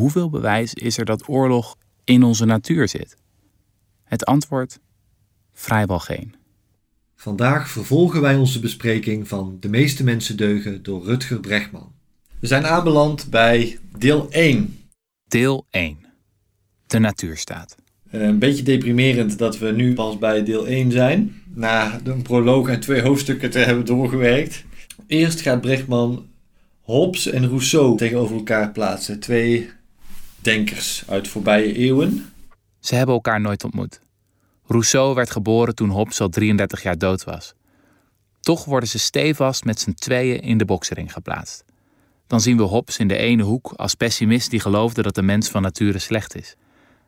hoeveel bewijs is er dat oorlog in onze natuur zit? Het antwoord: vrijwel geen. Vandaag vervolgen wij onze bespreking van De meeste mensen deugen door Rutger Bregman. We zijn aanbeland bij deel 1. Deel 1. De natuurstaat. Eh, Een beetje deprimerend dat we nu pas bij deel 1 zijn, na een proloog en twee hoofdstukken te hebben doorgewerkt. Eerst gaat Bregman Hobbes en Rousseau tegenover elkaar plaatsen, twee denkers uit voorbije eeuwen. Ze hebben elkaar nooit ontmoet. Rousseau werd geboren toen Hobbes al 33 jaar dood was. Toch worden ze stevast met z'n tweeën in de boksering geplaatst. Dan zien we Hobbes in de ene hoek als pessimist die geloofde dat de mens van nature slecht is.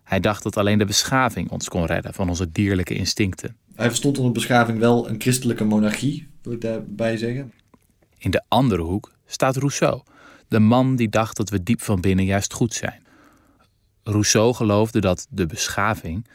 Hij dacht dat alleen de beschaving ons kon redden van onze dierlijke instincten. Hij verstond onder beschaving wel een christelijke monarchie, wil ik daarbij zeggen. In de andere hoek staat Rousseau, de man die dacht dat we diep van binnen juist goed zijn. Rousseau geloofde dat de beschaving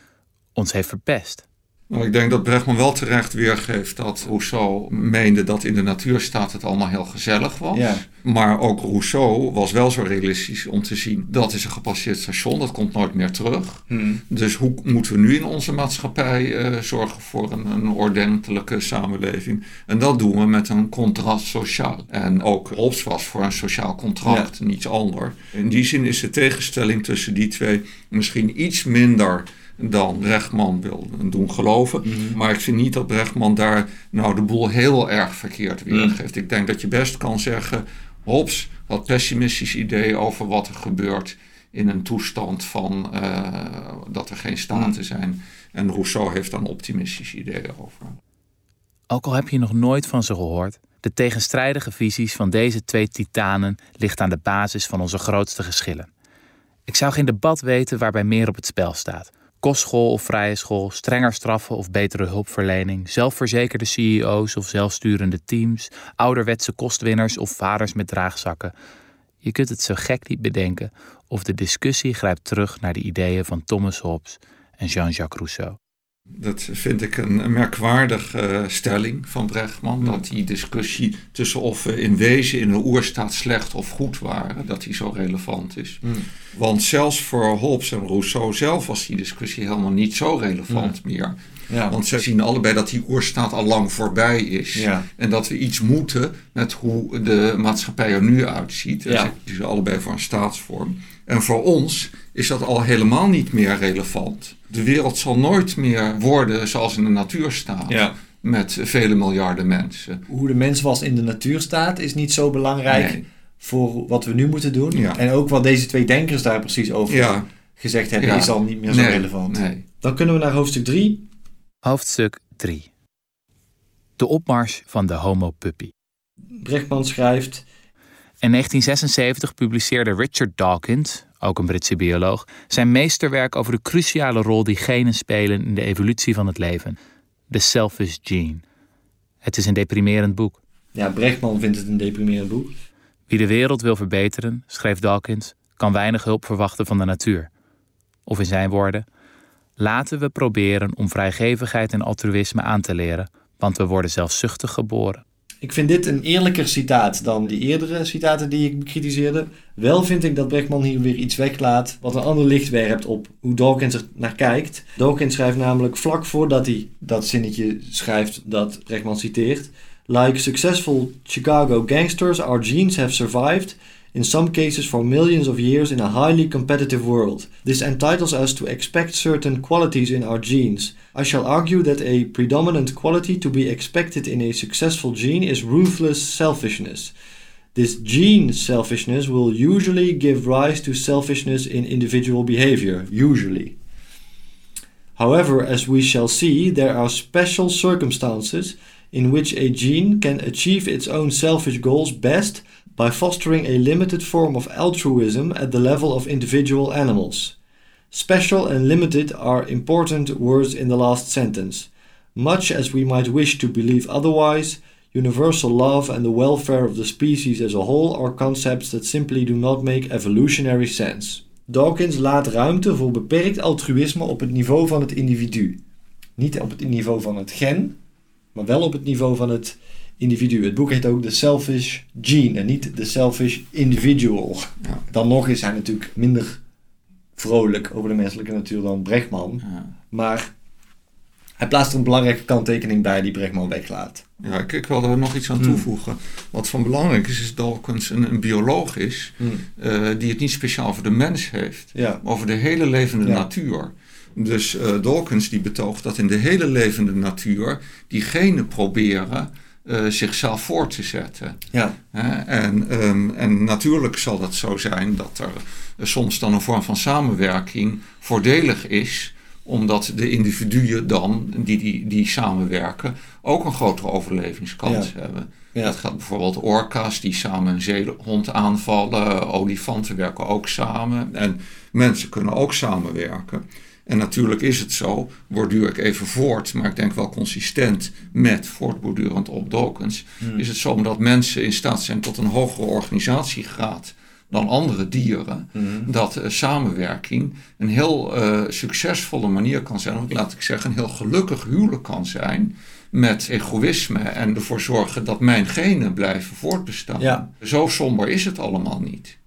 ons heeft verpest. Nou, ik denk dat Bregman wel terecht weergeeft dat Rousseau meende dat in de natuurstaat het allemaal heel gezellig was. Ja. Maar ook Rousseau was wel zo realistisch om te zien dat is een gepasseerd station, dat komt nooit meer terug. Dus hoe moeten we nu in onze maatschappij eh, zorgen voor een, een ordentelijke samenleving? En dat doen we met een contract sociaal. En ook Hobbes was voor een sociaal contract, niets anders. In die zin is de tegenstelling tussen die twee misschien iets minder dan Brechtman wil doen geloven. Maar ik vind niet dat Brechtman daar nou de boel heel erg verkeerd weergeeft. Ik denk dat je best kan zeggen, Hobbes had pessimistisch idee over wat er gebeurt in een toestand van eh, dat er geen staten zijn. En Rousseau heeft een optimistisch idee over. Ook al heb je nog nooit van ze gehoord, de tegenstrijdige visies van deze twee titanen ligt aan de basis van onze grootste geschillen. Ik zou geen debat weten waarbij meer op het spel staat. Kostschool of vrije school, strenger straffen of betere hulpverlening, zelfverzekerde CEO's of zelfsturende teams, ouderwetse kostwinners of vaders met draagzakken. Je kunt het zo gek niet bedenken of de discussie grijpt terug naar de ideeën van Thomas Hobbes en Jean-Jacques Rousseau. Dat vind ik een merkwaardige stelling van Brechtman. Dat die discussie tussen of we in wezen in een oerstaat slecht of goed waren, dat die zo relevant is. Want zelfs voor Hobbes en Rousseau zelf was die discussie helemaal niet zo relevant meer. Ja. Want ze zien allebei dat die oerstaat al lang voorbij is. En dat we iets moeten met hoe de maatschappij er nu uitziet. En ze kiezen allebei voor een staatsvorm. En voor ons is dat al helemaal niet meer relevant. De wereld zal nooit meer worden zoals in de natuurstaat. Ja. Met vele miljarden mensen. Hoe de mens was in de natuurstaat is niet zo belangrijk Nee. voor wat we nu moeten doen. Ja. En ook wat deze twee denkers daar precies over Ja, gezegd hebben, Ja. is al niet meer zo nee, relevant. nee. Dan kunnen we naar hoofdstuk 3. Hoofdstuk 3 De opmars van de Homo puppy. Brechtman schrijft... In 1976 publiceerde Richard Dawkins, ook een Britse bioloog, zijn meesterwerk over de cruciale rol die genen spelen in de evolutie van het leven: The Selfish Gene. Het is een deprimerend boek. Ja, Brechtman vindt het een deprimerend boek. Wie de wereld wil verbeteren, schreef Dawkins, kan weinig hulp verwachten van de natuur. Of in zijn woorden: laten we proberen om vrijgevigheid en altruïsme aan te leren, want we worden zelfzuchtig geboren. Ik vind dit een eerlijker citaat dan die eerdere citaten die ik bekritiseerde. Wel vind ik dat Brechtman hier weer iets weglaat wat een ander licht werpt op hoe Dawkins er naar kijkt. Dawkins schrijft namelijk vlak voordat hij dat zinnetje schrijft dat Brechtman citeert. Like successful Chicago gangsters, our genes have survived, in some cases for millions of years in a highly competitive world. This entitles us to expect certain qualities in our genes. I shall argue that a predominant quality to be expected in a successful gene is ruthless selfishness. This gene selfishness will usually give rise to selfishness in individual behavior, usually. However, as we shall see, there are special circumstances in which a gene can achieve its own selfish goals best by fostering a limited form of altruism at the level of individual animals. Special and limited are important words in the last sentence. Much as we might wish to believe otherwise, universal love and the welfare of the species as a whole are concepts that simply do not make evolutionary sense. Dawkins laat ruimte voor beperkt altruïsme op het niveau van het individu. Niet op het niveau van het gen, maar wel op het niveau van het individu. Het boek heet ook The Selfish Gene en niet The Selfish Individual. Ja. Dan nog is hij natuurlijk minder vrolijk over de menselijke natuur dan Brechtman. Ja. Maar hij plaatst er een belangrijke kanttekening bij die Brechtman weglaat. Ja, ik, ik wilde er nog iets aan Hmm. toevoegen. Wat van belangrijk is, is Dawkins een, een bioloog is, eh, die het niet speciaal voor de mens heeft, Ja, maar over de hele levende Ja. natuur. Dus eh, Dawkins die betoogt dat in de hele levende natuur die genen proberen zichzelf voor te zetten. ja? En, ehm, en natuurlijk zal het zo zijn dat er eh, soms dan een vorm van samenwerking voordelig is, omdat de individuen dan, die, die, die samenwerken, ook een grotere overlevingskans hebben. ja. Dat gaat bijvoorbeeld orka's die samen een zeehond aanvallen, olifanten werken ook samen en mensen kunnen ook samenwerken. En natuurlijk is het zo, borduur ik even voort, maar ik denk wel consistent met voortbordurend op Dawkins, Hmm. is het zo omdat mensen in staat zijn tot een hogere organisatiegraad dan andere dieren, Mhm. dat eh, samenwerking een heel eh, succesvolle manier kan zijn, of laat ik zeggen, een heel gelukkig huwelijk kan zijn met egoïsme en ervoor zorgen dat mijn genen blijven voortbestaan. Ja. Zo somber is het allemaal niet.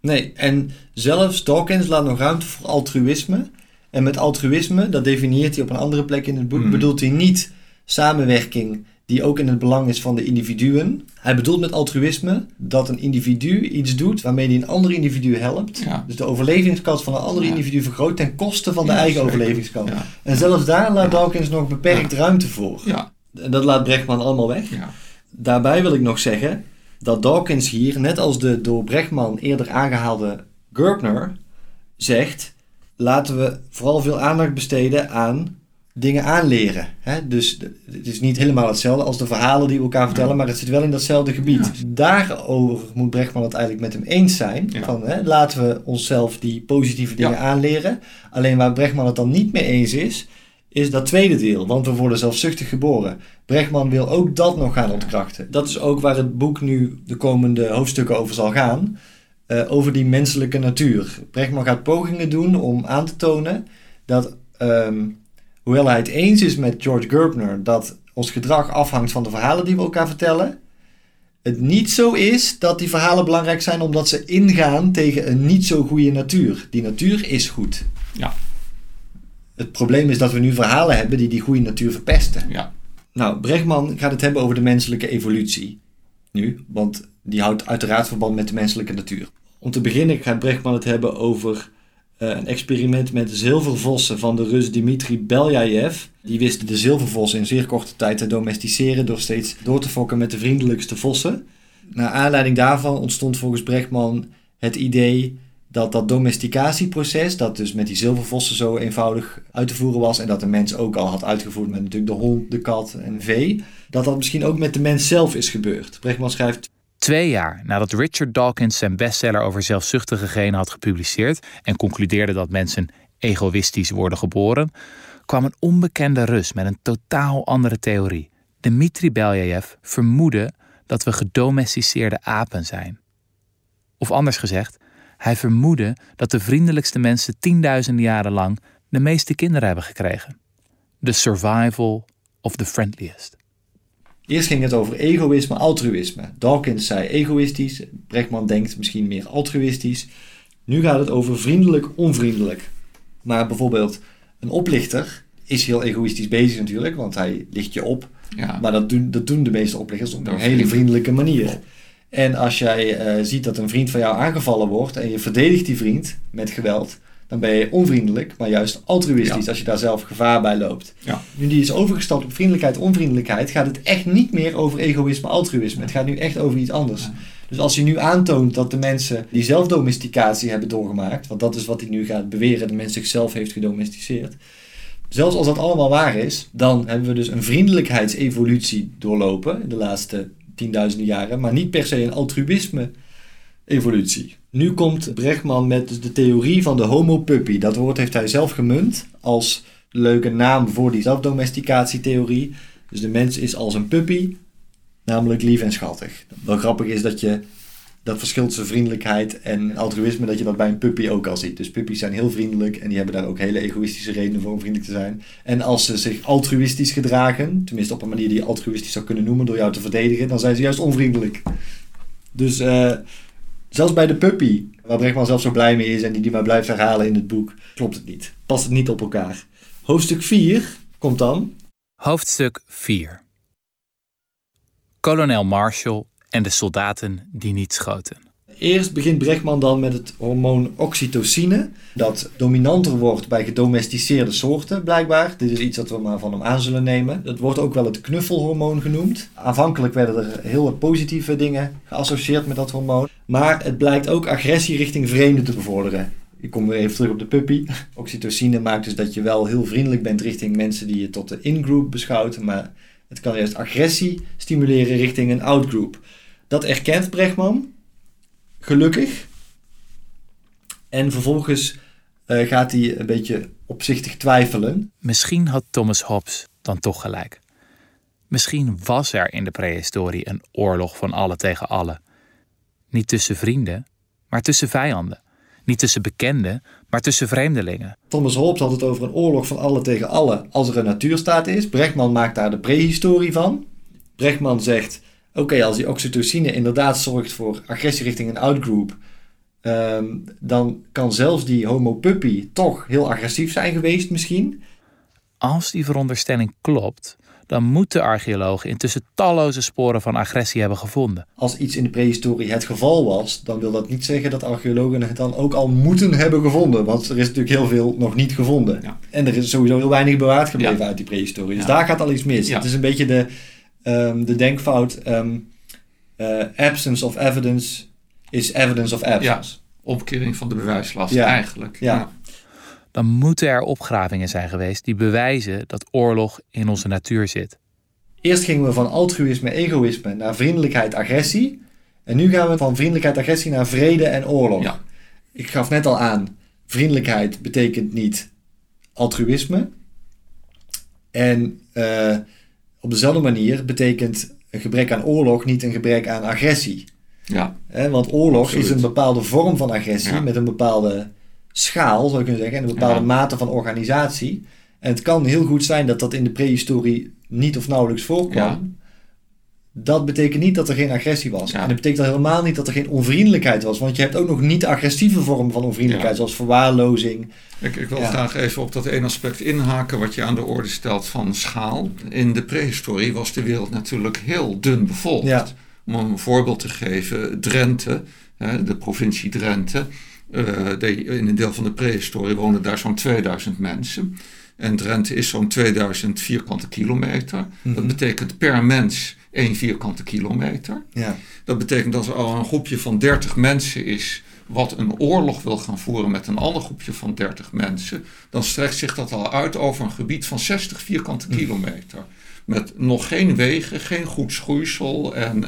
Nee, en zelfs Dawkins laat nog ruimte voor altruïsme. En met altruïsme, dat definieert hij op een andere plek in het boek, Hmm. bedoelt hij niet samenwerking die ook in het belang is van de individuen. Hij bedoelt met altruïsme dat een individu iets doet waarmee hij een ander individu helpt. Ja. Dus de overlevingskans van een ander Ja. individu vergroot ten koste van de Ja, eigen overlevingskans. En zelfs daar laat. Dawkins nog beperkt ruimte voor. ja, En dat laat Brechtman allemaal weg. ja. Daarbij wil ik nog zeggen dat Dawkins hier, net als de door Brechtman eerder aangehaalde Gerbner, zegt: laten we vooral veel aandacht besteden aan dingen aanleren. Hè? Dus het is niet helemaal hetzelfde als de verhalen die we elkaar vertellen, maar het zit wel in datzelfde gebied. Daarover moet Brechtman het eigenlijk met hem eens zijn. Ja. Van, hè, laten we onszelf die positieve dingen aanleren. Alleen waar Brechtman het dan niet mee eens is, is dat tweede deel. Want we worden zelfzuchtig geboren. Brechtman wil ook dat nog gaan ontkrachten. Dat is ook waar het boek nu de komende hoofdstukken over zal gaan. Eh, over die menselijke natuur. Brechtman gaat pogingen doen om aan te tonen dat, ehm, hoewel hij het eens is met George Gerbner dat ons gedrag afhangt van de verhalen die we elkaar vertellen, het niet zo is dat die verhalen belangrijk zijn omdat ze ingaan tegen een niet zo goede natuur. Die natuur is goed. Ja. Het probleem is dat we nu verhalen hebben die die goede natuur verpesten. ja. Nou, Brechtman gaat het hebben over de menselijke evolutie. Nu, want die houdt uiteraard verband met de menselijke natuur. Om te beginnen gaat Brechtman het hebben over eh, een experiment met zilvervossen van de Rus Dmitri Beljajev. Die wist de zilvervos in zeer korte tijd te domesticeren door steeds door te fokken met de vriendelijkste vossen. Naar aanleiding daarvan ontstond volgens Brechtman het idee dat dat domesticatieproces, dat dus met die zilvervossen zo eenvoudig uit te voeren was en dat de mens ook al had uitgevoerd met natuurlijk de hond, de kat en vee, dat dat misschien ook met de mens zelf is gebeurd. Brechtman schrijft Twee jaar nadat Richard Dawkins zijn bestseller over zelfzuchtige genen had gepubliceerd en concludeerde dat mensen egoïstisch worden geboren, kwam een onbekende Rus met een totaal andere theorie. Dmitri Beljajev vermoedde dat we gedomesticeerde apen zijn. Of anders gezegd, hij vermoedde dat de vriendelijkste mensen tienduizenden jaren lang de meeste kinderen hebben gekregen. The survival of the friendliest. Eerst ging het over egoïsme, altruïsme. Dawkins zei egoïstisch, Brechtman denkt misschien meer altruïstisch. Nu gaat het over vriendelijk, onvriendelijk. Maar bijvoorbeeld een oplichter is heel egoïstisch bezig natuurlijk, want hij licht je op. ja. Maar dat doen, dat doen de meeste oplichters op Dat een hele vriendelijk. vriendelijke manier. En als jij eh, ziet dat een vriend van jou aangevallen wordt en je verdedigt die vriend met geweld, dan ben je onvriendelijk, maar juist altruïstisch Ja. als je daar zelf gevaar bij loopt. Ja. Nu die is overgestapt op vriendelijkheid, onvriendelijkheid, gaat het echt niet meer over egoïsme, altruïsme. Het gaat nu echt over iets anders. Ja. Dus als je nu aantoont dat de mensen die zelfdomesticatie hebben doorgemaakt, want dat is wat hij nu gaat beweren, de mens zichzelf heeft gedomesticeerd. Zelfs als dat allemaal waar is, dan hebben we dus een vriendelijkheidsevolutie doorlopen in de laatste tienduizenden jaren, maar niet per se een altruïsme-evolutie. Nu komt Brechtman met dus de theorie van de homo puppy. Dat woord heeft hij zelf gemunt als leuke naam voor die zelfdomesticatietheorie. Dus de mens is als een puppy, namelijk lief en schattig. Wel grappig is dat je dat verschilt tussen vriendelijkheid en altruïsme, dat je dat bij een puppy ook al ziet. Dus puppies zijn heel vriendelijk en die hebben daar ook hele egoïstische redenen voor om vriendelijk te zijn. En als ze zich altruïstisch gedragen, tenminste op een manier die je altruïstisch zou kunnen noemen door jou te verdedigen, dan zijn ze juist onvriendelijk. Dus uh, zelfs bij de puppy, waar Brechtman zelf zo blij mee is en die die maar blijft herhalen in het boek, klopt het niet. Past het niet op elkaar. Hoofdstuk 4 komt dan. Hoofdstuk 4 Kolonel Marshall en de soldaten die niet schoten. Eerst begint Brechtman dan met het hormoon oxytocine, dat dominanter wordt bij gedomesticeerde soorten, blijkbaar. Dit is iets dat we maar van hem aan zullen nemen. Het wordt ook wel het knuffelhormoon genoemd. Aanvankelijk werden er heel wat positieve dingen geassocieerd met dat hormoon. Maar het blijkt ook agressie richting vreemden te bevorderen. Ik kom weer even terug op de puppy. Oxytocine maakt dus dat je wel heel vriendelijk bent richting mensen die je tot de in-group beschouwt, maar het kan juist agressie stimuleren richting een out-group. Dat erkent Brechtman, gelukkig. En vervolgens uh, gaat hij een beetje opzichtig twijfelen. Misschien had Thomas Hobbes dan toch gelijk. Misschien was er in de prehistorie een oorlog van alle tegen alle. Niet tussen vrienden, maar tussen vijanden. Niet tussen bekenden, maar tussen vreemdelingen. Thomas Hobbes had het over een oorlog van alle tegen alle als er een natuurstaat is. Brechtman maakt daar de prehistorie van. Brechtman zegt oké, als die oxytocine inderdaad zorgt voor agressie richting een outgroup, um, dan kan zelfs die homo puppy toch heel agressief zijn geweest misschien. Als die veronderstelling klopt, dan moeten archeologen intussen talloze sporen van agressie hebben gevonden. Als iets in de prehistorie het geval was, dan wil dat niet zeggen dat archeologen het dan ook al moeten hebben gevonden. Want er is natuurlijk heel veel nog niet gevonden. Ja. En er is sowieso heel weinig bewaard gebleven uit die prehistorie. Dus daar gaat al iets mis. Het is een beetje de, um, de denkfout um, uh, absence of evidence is evidence of absence. Ja, opkering van de bewijslast ja. eigenlijk. Ja. Dan moeten er opgravingen zijn geweest die bewijzen dat oorlog in onze natuur zit. Eerst gingen we van altruïsme, egoïsme naar vriendelijkheid, agressie. En nu gaan we van vriendelijkheid, agressie naar vrede en oorlog. Ja. Ik gaf net al aan, vriendelijkheid betekent niet altruïsme. En uh, op dezelfde manier betekent een gebrek aan oorlog niet een gebrek aan agressie. Ja. want oorlog is een bepaalde vorm van agressie met een bepaalde schaal, zou je kunnen zeggen, en een bepaalde mate van organisatie. En het kan heel goed zijn dat dat in de prehistorie niet of nauwelijks voorkwam dat betekent niet dat er geen agressie was. En dat betekent al helemaal niet dat er geen onvriendelijkheid was. Want je hebt ook nog niet-agressieve vormen van onvriendelijkheid, zoals verwaarlozing. Ik, ik wil graag even op dat ene aspect inhaken wat je aan de orde stelt van schaal. In de prehistorie was de wereld natuurlijk heel dun bevolkt. Om een voorbeeld te geven, Drenthe, de provincie Drenthe. Uh, in een deel van de prehistorie woonden daar zo'n 2000 mensen. En Drenthe is zo'n 2000 vierkante kilometer. Dat mhm. betekent per mens 1 vierkante kilometer. Ja. Dat betekent dat er al een groepje van 30 mensen is wat een oorlog wil gaan voeren met een ander groepje van 30 mensen, dan strekt zich dat al uit over een gebied van 60 vierkante mhm. kilometer. Met nog geen wegen, geen goed schoeisel en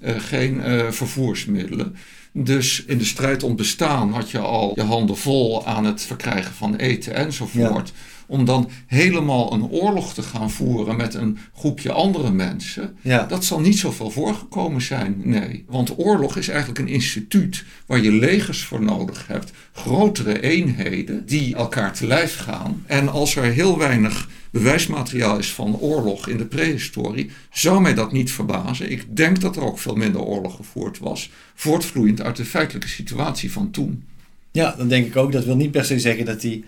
uh, geen uh, vervoersmiddelen. Dus in de strijd om bestaan had je al je handen vol aan het verkrijgen van eten enzovoort om dan helemaal een oorlog te gaan voeren met een groepje andere mensen, ja. dat zal niet zoveel voorgekomen zijn. Nee, want oorlog is eigenlijk een instituut waar je legers voor nodig hebt, grotere eenheden die elkaar te lijf gaan. En als er heel weinig bewijsmateriaal is van oorlog in de prehistorie, zou mij dat niet verbazen. Ik denk dat er ook veel minder oorlog gevoerd was, voortvloeiend uit de feitelijke situatie van toen. Ja, dan denk ik ook. Dat wil niet per se zeggen dat die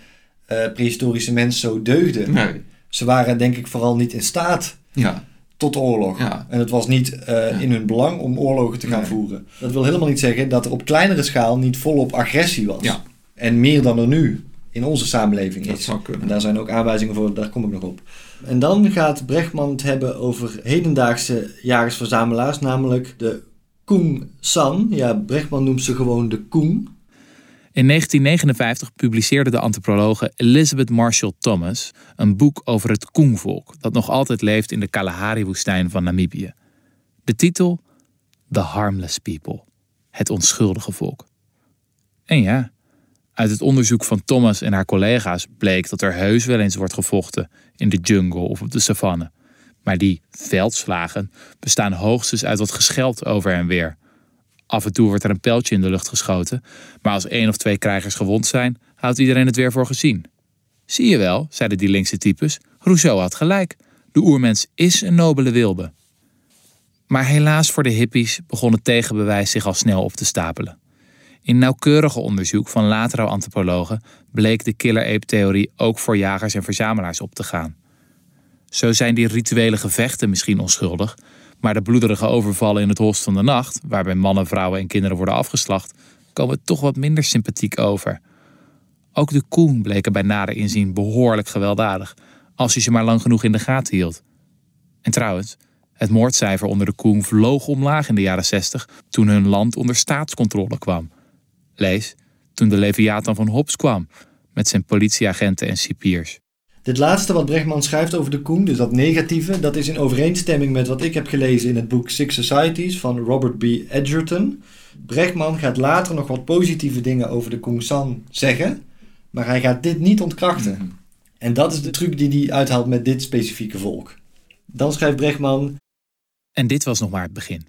uh, prehistorische mensen zo deugden. Nee. Ze waren denk ik vooral niet in staat ja. tot oorlog. Ja. En het was niet uh, in hun belang om oorlogen te gaan voeren. Dat wil helemaal niet zeggen dat er op kleinere schaal niet volop agressie was. En meer dan er nu in onze samenleving is. Zou. En daar zijn ook aanwijzingen voor, daar kom ik nog op. En dan gaat Brechtman het hebben over hedendaagse jagersverzamelaars, namelijk de Koen San. Ja, Brechtman noemt ze gewoon de Koen. In 1959 publiceerde de antropologe Elizabeth Marshall Thomas een boek over het Koenvolk dat nog altijd leeft in de Kalahari-woestijn van Namibië. De titel The Harmless People, het onschuldige volk. En ja, uit het onderzoek van Thomas en haar collega's bleek dat er heus wel eens wordt gevochten in de jungle of op de savanne. Maar die veldslagen bestaan hoogstens uit wat gescheld over en weer Af en toe wordt er een pijltje in de lucht geschoten, maar als één of twee krijgers gewond zijn, houdt iedereen het weer voor gezien. Zie je wel, zeiden die linkse types, Rousseau had gelijk. De oermens is een nobele wilde. Maar helaas voor de hippies begon het tegenbewijs zich al snel op te stapelen. In nauwkeurige onderzoek van latere antropologen bleek de killer-ape-theorie ook voor jagers en verzamelaars op te gaan. Zo zijn die rituele gevechten misschien onschuldig, maar de bloederige overvallen in het holst van de nacht, waarbij mannen, vrouwen en kinderen worden afgeslacht, komen toch wat minder sympathiek over. Ook de koen bleken bij nader inzien behoorlijk gewelddadig, als je ze maar lang genoeg in de gaten hield. En trouwens, het moordcijfer onder de koen vloog omlaag in de jaren 60 toen hun land onder staatscontrole kwam. Lees, toen de Leviathan van Hobbes kwam, met zijn politieagenten en cipiers. Dit laatste wat Brechtman schrijft over de Koen, dus dat negatieve, dat is in overeenstemming met wat ik heb gelezen in het boek Six Societies van Robert B. Edgerton. Brechtman gaat later nog wat positieve dingen over de Koen San zeggen, maar hij gaat dit niet ontkrachten. Mhm. En dat is de truc die hij uithaalt met dit specifieke volk. Dan schrijft Brechtman. En dit was nog maar het begin.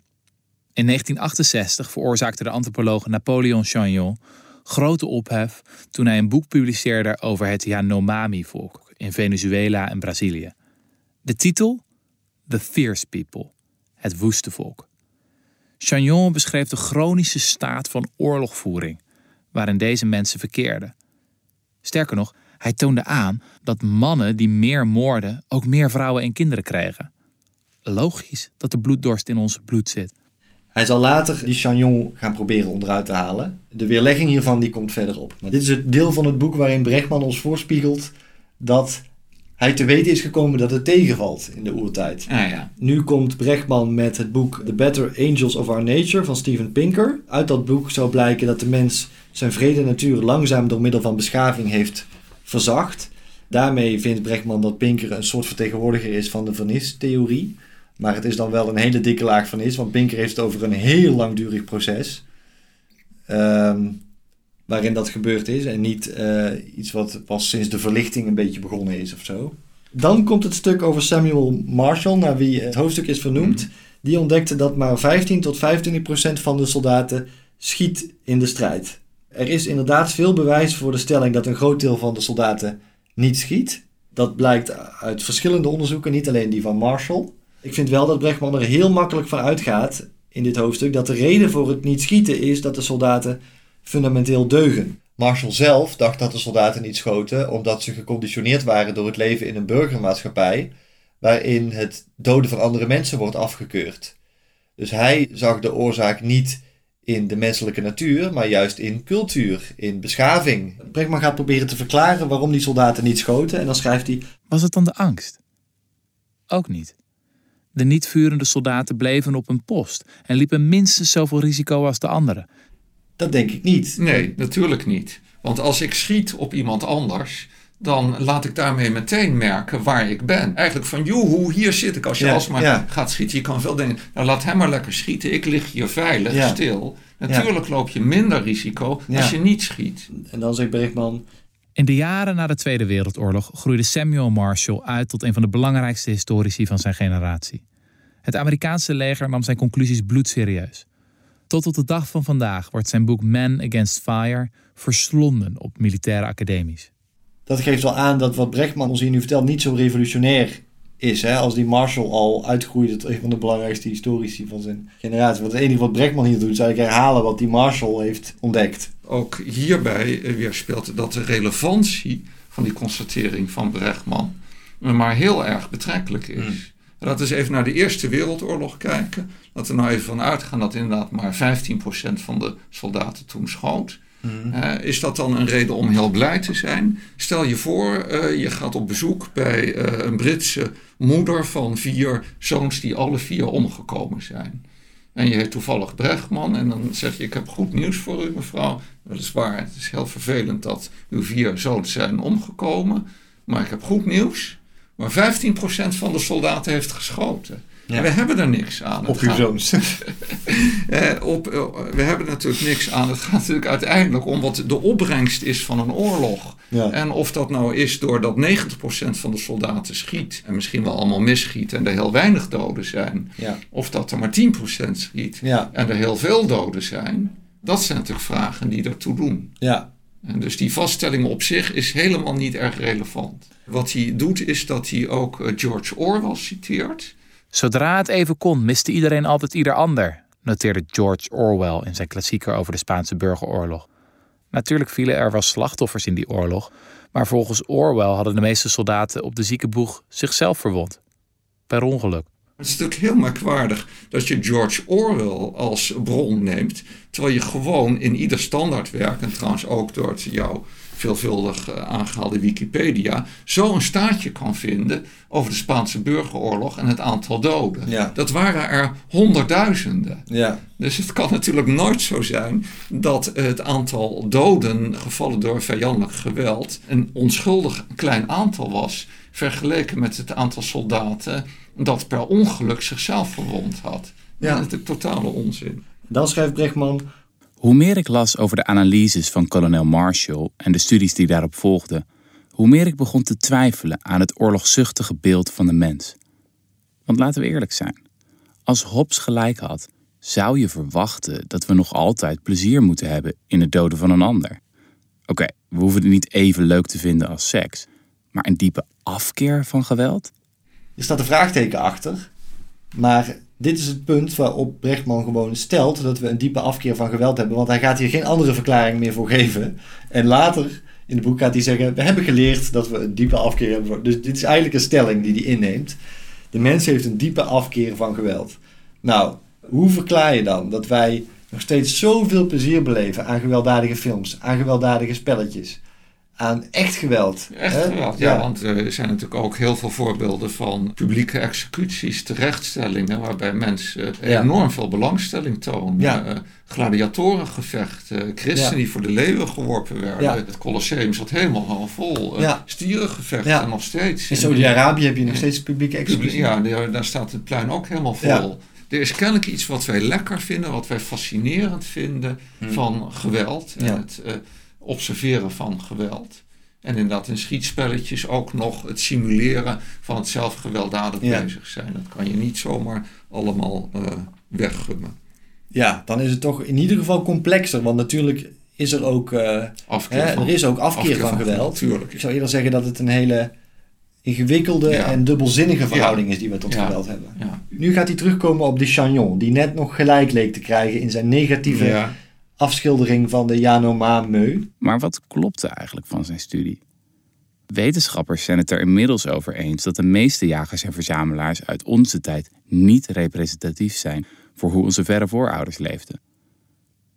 In 1968 veroorzaakte de antropoloog Napoleon Chagnon grote ophef toen hij een boek publiceerde over het Yanomami-volk in Venezuela en Brazilië. De titel? The Fierce People, het woeste volk. Chagnon beschreef de chronische staat van oorlogvoering waarin deze mensen verkeerden. Sterker nog, hij toonde aan dat mannen die meer moorden ook meer vrouwen en kinderen krijgen. Logisch dat de bloeddorst in ons bloed zit. Hij zal later die Chagnon gaan proberen onderuit te halen. De weerlegging hiervan die komt verderop. Maar dit is het deel van het boek waarin Brechtman ons voorspiegelt dat hij te weten is gekomen dat het tegenvalt in de oertijd. Ah, ja. Nu komt Brechtman met het boek The Better Angels of Our Nature van Steven Pinker. Uit dat boek zou blijken dat de mens zijn vrede natuur langzaam door middel van beschaving heeft verzacht. Daarmee vindt Brechtman dat Pinker een soort vertegenwoordiger is van de vernistheorie. Maar het is dan wel een hele dikke laag van is, want Pinker heeft het over een heel langdurig proces. Ehm, waarin dat gebeurd is en niet eh, iets wat pas sinds de verlichting een beetje begonnen is of zo. Dan komt het stuk over Samuel Marshall, naar wie het hoofdstuk is vernoemd. Mhm. Die ontdekte dat maar 15 tot 25 procent van de soldaten schiet in de strijd. Er is inderdaad veel bewijs voor de stelling dat een groot deel van de soldaten niet schiet. Dat blijkt uit verschillende onderzoeken, niet alleen die van Marshall. Ik vind wel dat Brechtman er heel makkelijk van uitgaat in dit hoofdstuk dat de reden voor het niet schieten is dat de soldaten fundamenteel deugen. Marshall zelf dacht dat de soldaten niet schoten omdat ze geconditioneerd waren door het leven in een burgermaatschappij waarin het doden van andere mensen wordt afgekeurd. Dus hij zag de oorzaak niet in de menselijke natuur, maar juist in cultuur, in beschaving. Brechtman gaat proberen te verklaren waarom die soldaten niet schoten en dan schrijft hij... Was het dan de angst? Ook niet. De niet vurende soldaten bleven op hun post en liepen minstens zoveel risico als de anderen. Dat denk ik niet. Nee, natuurlijk niet. Want als ik schiet op iemand anders, dan laat ik daarmee meteen merken waar ik ben. Eigenlijk van, joehoe, hier zit ik. Als je ja, alsmaar gaat schieten, je kan veel denken, nou laat hem maar lekker schieten. Ik lig hier veilig, stil. Natuurlijk loop je minder risico als je niet schiet. En dan zegt Bergman... In de jaren na de Tweede Wereldoorlog groeide Samuel Marshall uit tot een van de belangrijkste historici van zijn generatie. Het Amerikaanse leger nam zijn conclusies bloedserieus. Tot op de dag van vandaag wordt zijn boek Man Against Fire verslonden op militaire academies. Dat geeft wel aan dat wat Brechtman ons hier nu vertelt niet zo revolutionair is. Hè? Als die Marshall al uitgroeide tot een van de belangrijkste historici van zijn generatie. Want het enige wat Brechtman hier doet is eigenlijk herhalen wat die Marshall heeft ontdekt. Ook hierbij weerspeelt dat de relevantie van die constatering van Brechtman maar heel erg betrekkelijk is. Laten we eens even naar de Eerste Wereldoorlog kijken. Laten we nou even vanuit uitgaan dat inderdaad maar 15% van de soldaten toen schoot. Mhm. Eh, is dat dan een reden om heel blij te zijn? Stel je voor, uh, je gaat op bezoek bij uh, een Britse moeder van vier zoons die alle vier omgekomen zijn. En je heet toevallig Brechtman en dan zeg je: Ik heb goed nieuws voor u, mevrouw. Weliswaar, het is heel vervelend dat uw vier zoons zijn omgekomen. Maar ik heb goed nieuws. Maar 15% van de soldaten heeft geschoten. Ja. We hebben er niks aan. Op uw zoons. eh, op, eh, we hebben natuurlijk niks aan. Het gaat natuurlijk uiteindelijk om wat de opbrengst is van een oorlog. Ja. En of dat nou is doordat 90% van de soldaten schiet. En misschien wel allemaal misschiet en er heel weinig doden zijn. Ja. Of dat er maar 10% schiet en er heel veel doden zijn. Dat zijn natuurlijk vragen die ertoe doen. Ja. Dus die vaststelling op zich is helemaal niet erg relevant. Wat hij doet is dat hij ook eh, George Orwell citeert. Zodra het even kon, miste iedereen altijd ieder ander, noteerde George Orwell in zijn klassieker over de Spaanse burgeroorlog. Natuurlijk vielen er wel slachtoffers in die oorlog, maar volgens Orwell hadden de meeste soldaten op de ziekenboeg zichzelf verwond. Per ongeluk. Het is natuurlijk heel merkwaardig dat je George Orwell als bron neemt, terwijl je gewoon in ieder standaardwerk, en trouwens ook door jouw veelvuldig eh, aangehaalde Wikipedia, zo een staatje kan vinden over de Spaanse burgeroorlog en het aantal doden. Ja. Dat waren er honderdduizenden. Ja. Dus het kan natuurlijk nooit zo zijn dat het aantal doden gevallen door vijandelijk geweld een onschuldig klein aantal was, vergeleken met het aantal soldaten dat per ongeluk zichzelf verwond had. Ja. Dat is natuurlijk totale onzin. Dan schrijft Brechtman. Hoe meer ik las over de analyses van kolonel Marshall en de studies die daarop volgden, hoe meer ik begon te twijfelen aan het oorlogzuchtige beeld van de mens. Want laten we eerlijk zijn: als Hobbes gelijk had, zou je verwachten dat we nog altijd plezier moeten hebben in het doden van een ander. Oké, we hoeven het niet even leuk te vinden als seks, maar een diepe afkeer van geweld? Er staat een vraagteken achter. Maar dit is het punt waarop Brechtman gewoon stelt dat we een diepe afkeer van geweld hebben. Want hij gaat hier geen andere verklaring meer voor geven. En later in het boek gaat hij zeggen: We hebben geleerd dat we een diepe afkeer hebben. Dus dit is eigenlijk een stelling die hij inneemt. De mens heeft een diepe afkeer van geweld. Nou, hoe verklaar je dan dat wij nog steeds zoveel plezier beleven aan gewelddadige films, aan gewelddadige spelletjes? Aan echt geweld. Echt geweld, ja, want er zijn natuurlijk ook heel veel voorbeelden van publieke executies, terechtstellingen, waarbij mensen enorm veel belangstelling tonen. Ja. Uh, gladiatorengevechten, christenen die voor de leeuwen geworpen werden. Het Colosseum zat helemaal vol. Uh, stierengevechten nog steeds. In Saudi-Arabië heb je nog steeds publieke executies. Ja, daar staat het plein ook helemaal vol. Er is kennelijk iets wat wij lekker vinden, wat wij fascinerend vinden hmm. van geweld. En het, uh, observeren van geweld. En inderdaad in schietspelletjes ook nog het simuleren van het zelf gewelddadig bezig zijn. Dat kan je niet zomaar allemaal uh, weggummen. Ja, dan is het toch in ieder geval complexer. Want natuurlijk is er ook, uh, hè, er is ook afkeer, van, geweld. Ik zou eerder zeggen dat het een hele ingewikkelde en dubbelzinnige verhouding is die we tot geweld hebben. Nu gaat hij terugkomen op de Chagnon, die net nog gelijk leek te krijgen in zijn negatieve afschildering van de Yanomami. Maar wat klopte eigenlijk van zijn studie? Wetenschappers zijn het er inmiddels over eens dat de meeste jagers en verzamelaars uit onze tijd niet representatief zijn voor hoe onze verre voorouders leefden.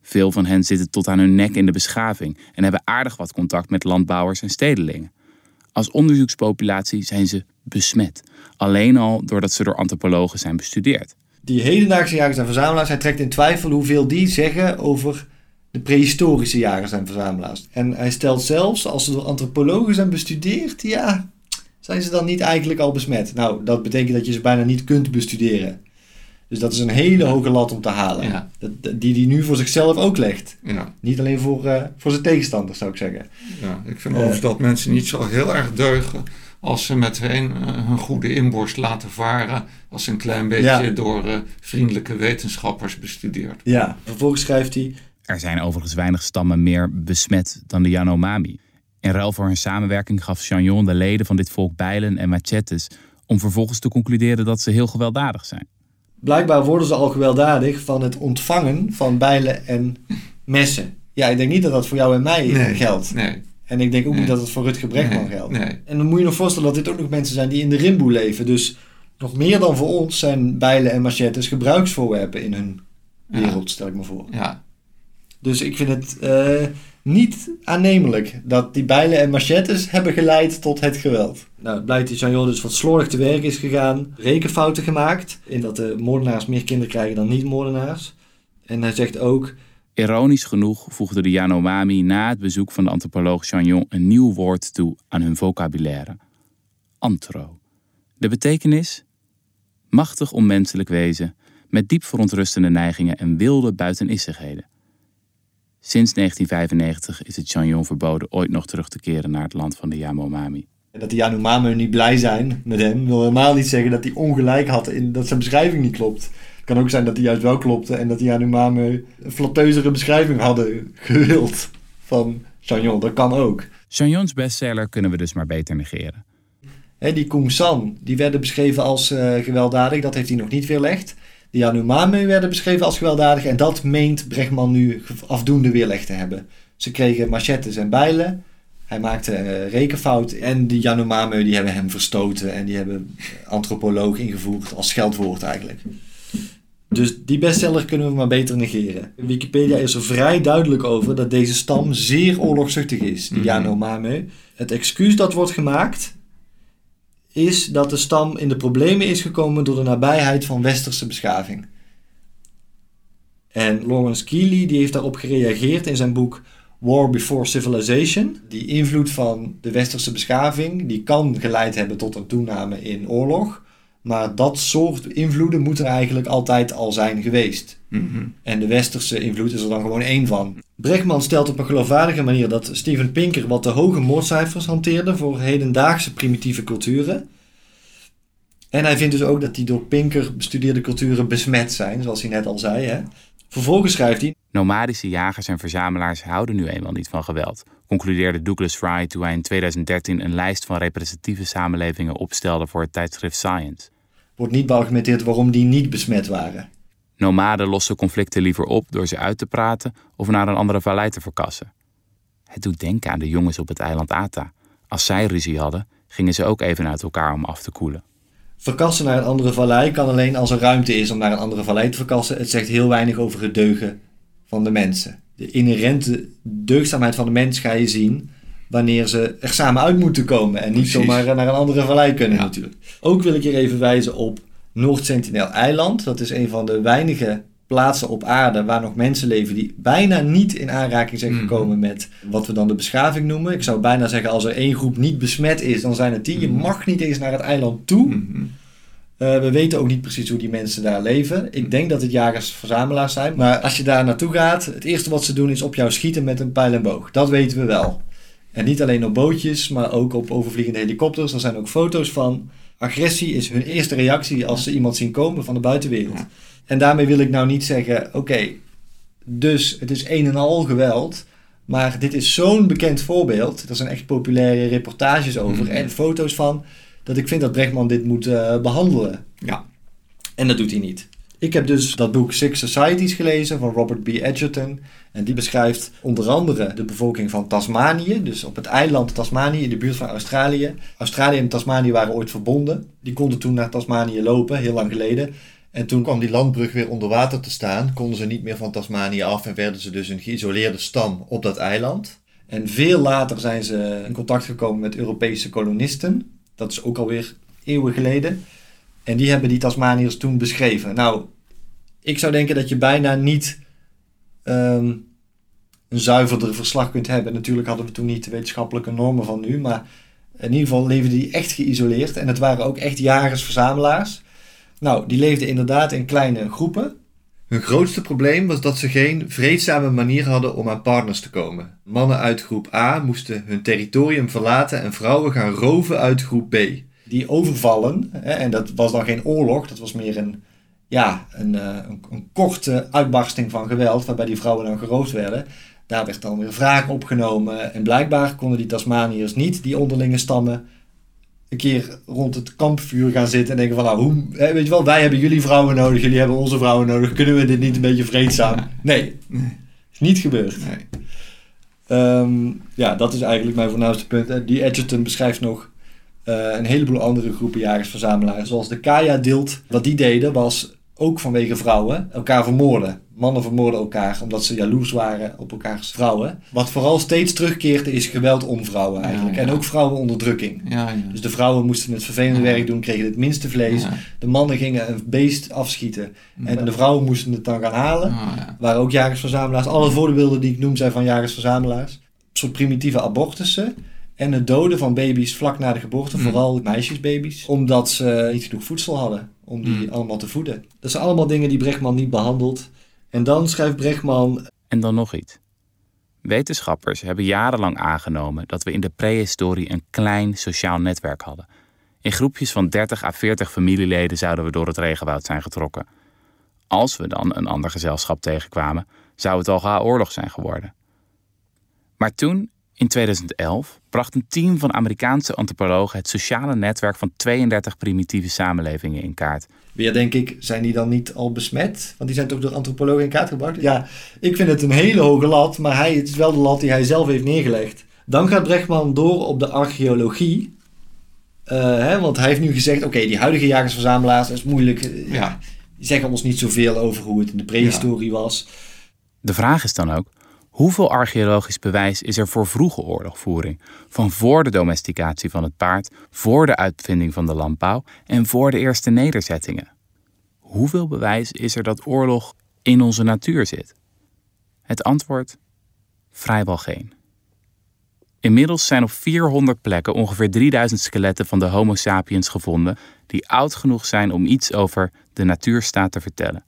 Veel van hen zitten tot aan hun nek in de beschaving en hebben aardig wat contact met landbouwers en stedelingen. Als onderzoekspopulatie zijn ze besmet, alleen al doordat ze door antropologen zijn bestudeerd die hedendaagse jagers en verzamelaars, hij trekt in twijfel hoeveel die zeggen over de prehistorische jagers en verzamelaars. En hij stelt zelfs, als ze door antropologen zijn bestudeerd, ja, zijn ze dan niet eigenlijk al besmet? Nou, dat betekent dat je ze bijna niet kunt bestuderen. Dus dat is een hele hoge lat om te halen. Ja. Dat, die hij nu voor zichzelf ook legt. Ja. Niet alleen voor, uh, voor zijn tegenstanders, zou ik zeggen. Ja, ik vind overigens dat mensen niet zo heel erg deugen als ze met hun, uh, hun goede inborst laten varen, als ze een klein beetje door uh, vriendelijke wetenschappers bestudeerd. Ja, vervolgens schrijft hij. Er zijn overigens weinig stammen meer besmet dan de Yanomami. In ruil voor hun samenwerking gaf Chagnon de leden van dit volk bijlen en machetes om vervolgens te concluderen dat ze heel gewelddadig zijn. Blijkbaar worden ze al gewelddadig van het ontvangen van bijlen en messen. Ja, ik denk niet dat dat voor jou en mij geldt. Nee. En ik denk ook niet dat het voor Rutger geldt. Nee. En dan moet je nog voorstellen dat dit ook nog mensen zijn die in de rimboe leven. Dus nog meer dan voor ons zijn bijlen en machetes gebruiksvoorwerpen in hun wereld, stel ik me voor. Ja. Dus ik vind het uh, niet aannemelijk dat die bijlen en machetes hebben geleid tot het geweld. Nou, het blijkt dat Jean dus wat slordig te werk is gegaan, rekenfouten gemaakt, in dat de moordenaars meer kinderen krijgen dan niet-moordenaars. En hij zegt ook, Ironisch genoeg voegde de Yanomami na het bezoek van de antropoloog Chagnon een nieuw woord toe aan hun vocabulaire: antro. De betekenis? Machtig onmenselijk wezen, met diep verontrustende neigingen en wilde buitenissigheden. Sinds 1995 is het Chanyon verboden ooit nog terug te keren naar het land van de Yanomami. Dat die Yanomami niet blij zijn met hem, wil helemaal niet zeggen dat hij ongelijk had in dat zijn beschrijving niet klopt. Het kan ook zijn dat hij juist wel klopte en dat die Yanomami een flatteuzere beschrijving hadden gewild van Chanyon. Dat kan ook. Chanyons bestseller kunnen we dus maar beter negeren. He, die Kung San, die werden beschreven als uh, gewelddadig, dat heeft hij nog niet weerlegd. De Yanomami werden beschreven als gewelddadig en dat meent Bregman nu afdoende weerlegd te hebben. Ze kregen machettes en bijlen, hij maakte uh, rekenfout en de Yanomami die hebben hem verstoten en die hebben antropoloog ingevoerd als scheldwoord eigenlijk. Dus die bestseller kunnen we maar beter negeren. Wikipedia is er vrij duidelijk over dat deze stam zeer oorlogzuchtig is, de Yanomami. Het excuus dat wordt gemaakt is dat de stam in de problemen is gekomen door de nabijheid van westerse beschaving. En Lawrence Keeley die heeft daarop gereageerd in zijn boek War Before Civilization. Die invloed van de westerse beschaving die kan geleid hebben tot een toename in oorlog. Maar dat soort invloeden moeten er eigenlijk altijd al zijn geweest. Mhm. En de westerse invloed is er dan gewoon één van. Bregman stelt op een geloofwaardige manier dat Steven Pinker wat te hoge moordcijfers hanteerde voor hedendaagse primitieve culturen. En hij vindt dus ook dat die door Pinker bestudeerde culturen besmet zijn, zoals hij net al zei. Hè? Vervolgens schrijft hij. Nomadische jagers en verzamelaars houden nu eenmaal niet van geweld, concludeerde Douglas Fry toen hij in 2013 een lijst van representatieve samenlevingen opstelde voor het tijdschrift Science. Wordt niet beargumenteerd waarom die niet besmet waren. Nomaden lossen conflicten liever op door ze uit te praten of naar een andere vallei te verkassen. Het doet denken aan de jongens op het eiland Ata. Als zij ruzie hadden, gingen ze ook even uit elkaar om af te koelen. Verkassen naar een andere vallei kan alleen als er ruimte is om naar een andere vallei te verkassen. Het zegt heel weinig over het deugen van de mensen. De inherente deugdzaamheid van de mens ga je zien wanneer ze er samen uit moeten komen en niet Precies. zomaar naar een andere vallei kunnen Ja. natuurlijk. Ook wil ik hier even wijzen op Noord-Sentinel-eiland. Dat is een van de weinige plaatsen op aarde waar nog mensen leven die bijna niet in aanraking zijn Mhm. gekomen met wat we dan de beschaving noemen. Ik zou bijna zeggen als er één groep niet besmet is, dan zijn het die. Je Mhm. mag niet eens naar het eiland toe. Mhm. Uh, we weten ook niet precies hoe die mensen daar leven. Ik denk dat het jagers-verzamelaars zijn. Maar als je daar naartoe gaat, het eerste wat ze doen is op jou schieten met een pijl en boog. Dat weten we wel. En niet alleen op bootjes, maar ook op overvliegende helikopters. Er zijn ook foto's van. Agressie is hun eerste reactie als ze iemand zien komen van de buitenwereld. Ja. En daarmee wil ik nou niet zeggen, oké, dus het is een en al geweld. Maar dit is zo'n bekend voorbeeld. Er zijn echt populaire reportages over Mhm. en foto's van. Dat ik vind dat Brechtman dit moet eh, behandelen. Ja. En dat doet hij niet. Ik heb dus dat boek Six Societies gelezen van Robert B. Edgerton. En die beschrijft onder andere de bevolking van Tasmanië. Dus op het eiland Tasmanië in de buurt van Australië. Australië en Tasmanië waren ooit verbonden. Die konden toen naar Tasmanië lopen, heel lang geleden. En toen kwam die landbrug weer onder water te staan. Konden ze niet meer van Tasmanië af en werden ze dus een geïsoleerde stam op dat eiland. En veel later zijn ze in contact gekomen met Europese kolonisten. Dat is ook alweer eeuwen geleden. En die hebben die Tasmaniërs toen beschreven. Nou, ik zou denken dat je bijna niet ehm, een zuiverder verslag kunt hebben. Natuurlijk hadden we toen niet de wetenschappelijke normen van nu, maar in ieder geval leefden die echt geïsoleerd. En het waren ook echt jagers-verzamelaars. Nou, die leefden inderdaad in kleine groepen. Hun grootste probleem was dat ze geen vreedzame manier hadden om aan partners te komen. Mannen uit groep A moesten hun territorium verlaten en vrouwen gaan roven uit groep B. Die overvallen, hè, en dat was dan geen oorlog, dat was meer een, ja, een, eh, een, een korte uitbarsting van geweld, waarbij die vrouwen dan geroofd werden. Daar werd dan weer wraak opgenomen en blijkbaar konden die Tasmaniërs niet, die onderlinge stammen, een keer rond het kampvuur gaan zitten en denken van nou, hoe, weet je wel, wij hebben jullie vrouwen nodig, jullie hebben onze vrouwen nodig, kunnen we dit niet een beetje vreedzaam? Nee, Nee. is niet gebeurd. Nee. Ehm, ja, dat is eigenlijk mijn voornaamste punt. En Die Edgerton beschrijft nog eh, een heleboel andere groepen jagers-verzamelaars, zoals de Kaya-Dilt. Wat die deden was ook vanwege vrouwen elkaar vermoorden. Mannen vermoorden elkaar omdat ze jaloers waren op elkaars vrouwen. Wat vooral steeds terugkeerde is geweld om vrouwen eigenlijk. Ja, ja. En ook vrouwenonderdrukking. Ja. Dus de vrouwen moesten het vervelende werk doen, kregen het minste vlees. De mannen gingen een beest afschieten. En de vrouwen moesten het dan gaan halen waren ook jagers-verzamelaars. Alle voorbeelden die ik noem zijn van jagers-verzamelaars. Een soort primitieve abortussen. En het doden van baby's vlak na de geboorte, vooral meisjesbaby's, omdat ze niet genoeg voedsel hadden om die allemaal te voeden. Dat zijn allemaal dingen die Brechtman niet behandelt. En dan schrijft Brechtman. En dan nog iets. Wetenschappers hebben jarenlang aangenomen dat we in de prehistorie een klein sociaal netwerk hadden. In groepjes van 30 à 40 familieleden zouden we door het regenwoud zijn getrokken. Als we dan een ander gezelschap tegenkwamen, zou het al gauw oorlog zijn geworden. Maar toen, in 2011, bracht een team van Amerikaanse antropologen het sociale netwerk van 32 primitieve samenlevingen in kaart. Weer denk ik, zijn die dan niet al besmet? Want die zijn toch door antropologen in kaart gebracht? Ja, ik vind het een hele hoge lat, maar hij, het is wel de lat die hij zelf heeft neergelegd. Dan gaat Brechtman door op de archeologie. Uh, hè, want hij heeft nu gezegd, oké, die huidige jagers-verzamelaars, dat is moeilijk. Ja. Die zeggen ons niet zoveel over hoe het in de prehistorie was. De vraag is dan ook, hoeveel archeologisch bewijs is er voor vroege oorlogvoering? Van voor de domesticatie van het paard, voor de uitvinding van de landbouw en voor de eerste nederzettingen? Hoeveel bewijs is er dat oorlog in onze natuur zit? Het antwoord: vrijwel geen. Inmiddels zijn op 400 plekken ongeveer 3000 skeletten van de Homo sapiens gevonden die oud genoeg zijn om iets over de natuurstaat te vertellen.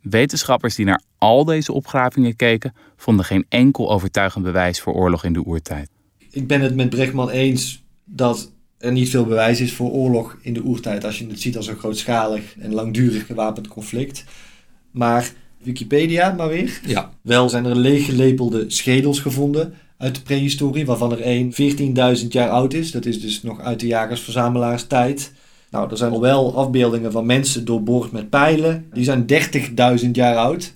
Wetenschappers die naar al deze opgravingen keken, vonden geen enkel overtuigend bewijs voor oorlog in de oertijd. Ik ben het met Brechtman eens dat er niet veel bewijs is voor oorlog in de oertijd als je het ziet als een grootschalig en langdurig gewapend conflict. Maar Wikipedia maar weer. Ja. Wel zijn er leeggelepelde schedels gevonden uit de prehistorie, waarvan er één 14.000 jaar oud is. Dat is dus nog uit de jagers-verzamelaars tijd. Nou, er zijn al wel afbeeldingen van mensen doorboord met pijlen. Die zijn 30.000 jaar oud.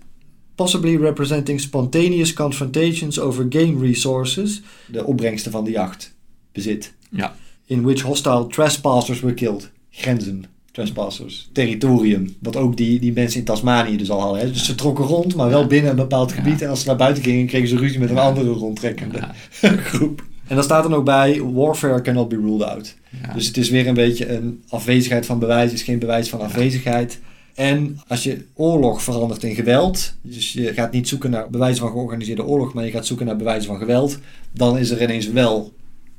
Possibly representing spontaneous confrontations over game resources. De opbrengsten van de jacht. Bezit. Ja. In which hostile trespassers were killed. Grenzen. Trespassers. Territorium. Wat ook die, die mensen in Tasmanië dus al hadden. Hè? Dus ze trokken rond, maar wel binnen een bepaald gebied. En als ze naar buiten gingen, kregen ze ruzie met een andere rondtrekkende groep. En dan staat er ook bij: warfare cannot be ruled out. Dus het is weer een beetje een afwezigheid van bewijs, is geen bewijs van afwezigheid. En als je oorlog verandert in geweld, dus je gaat niet zoeken naar bewijzen van georganiseerde oorlog, maar je gaat zoeken naar bewijzen van geweld, dan is er ineens wel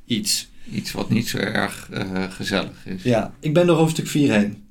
iets. Iets wat niet zo erg uh, gezellig is. Ja, ik ben door hoofdstuk 4 heen.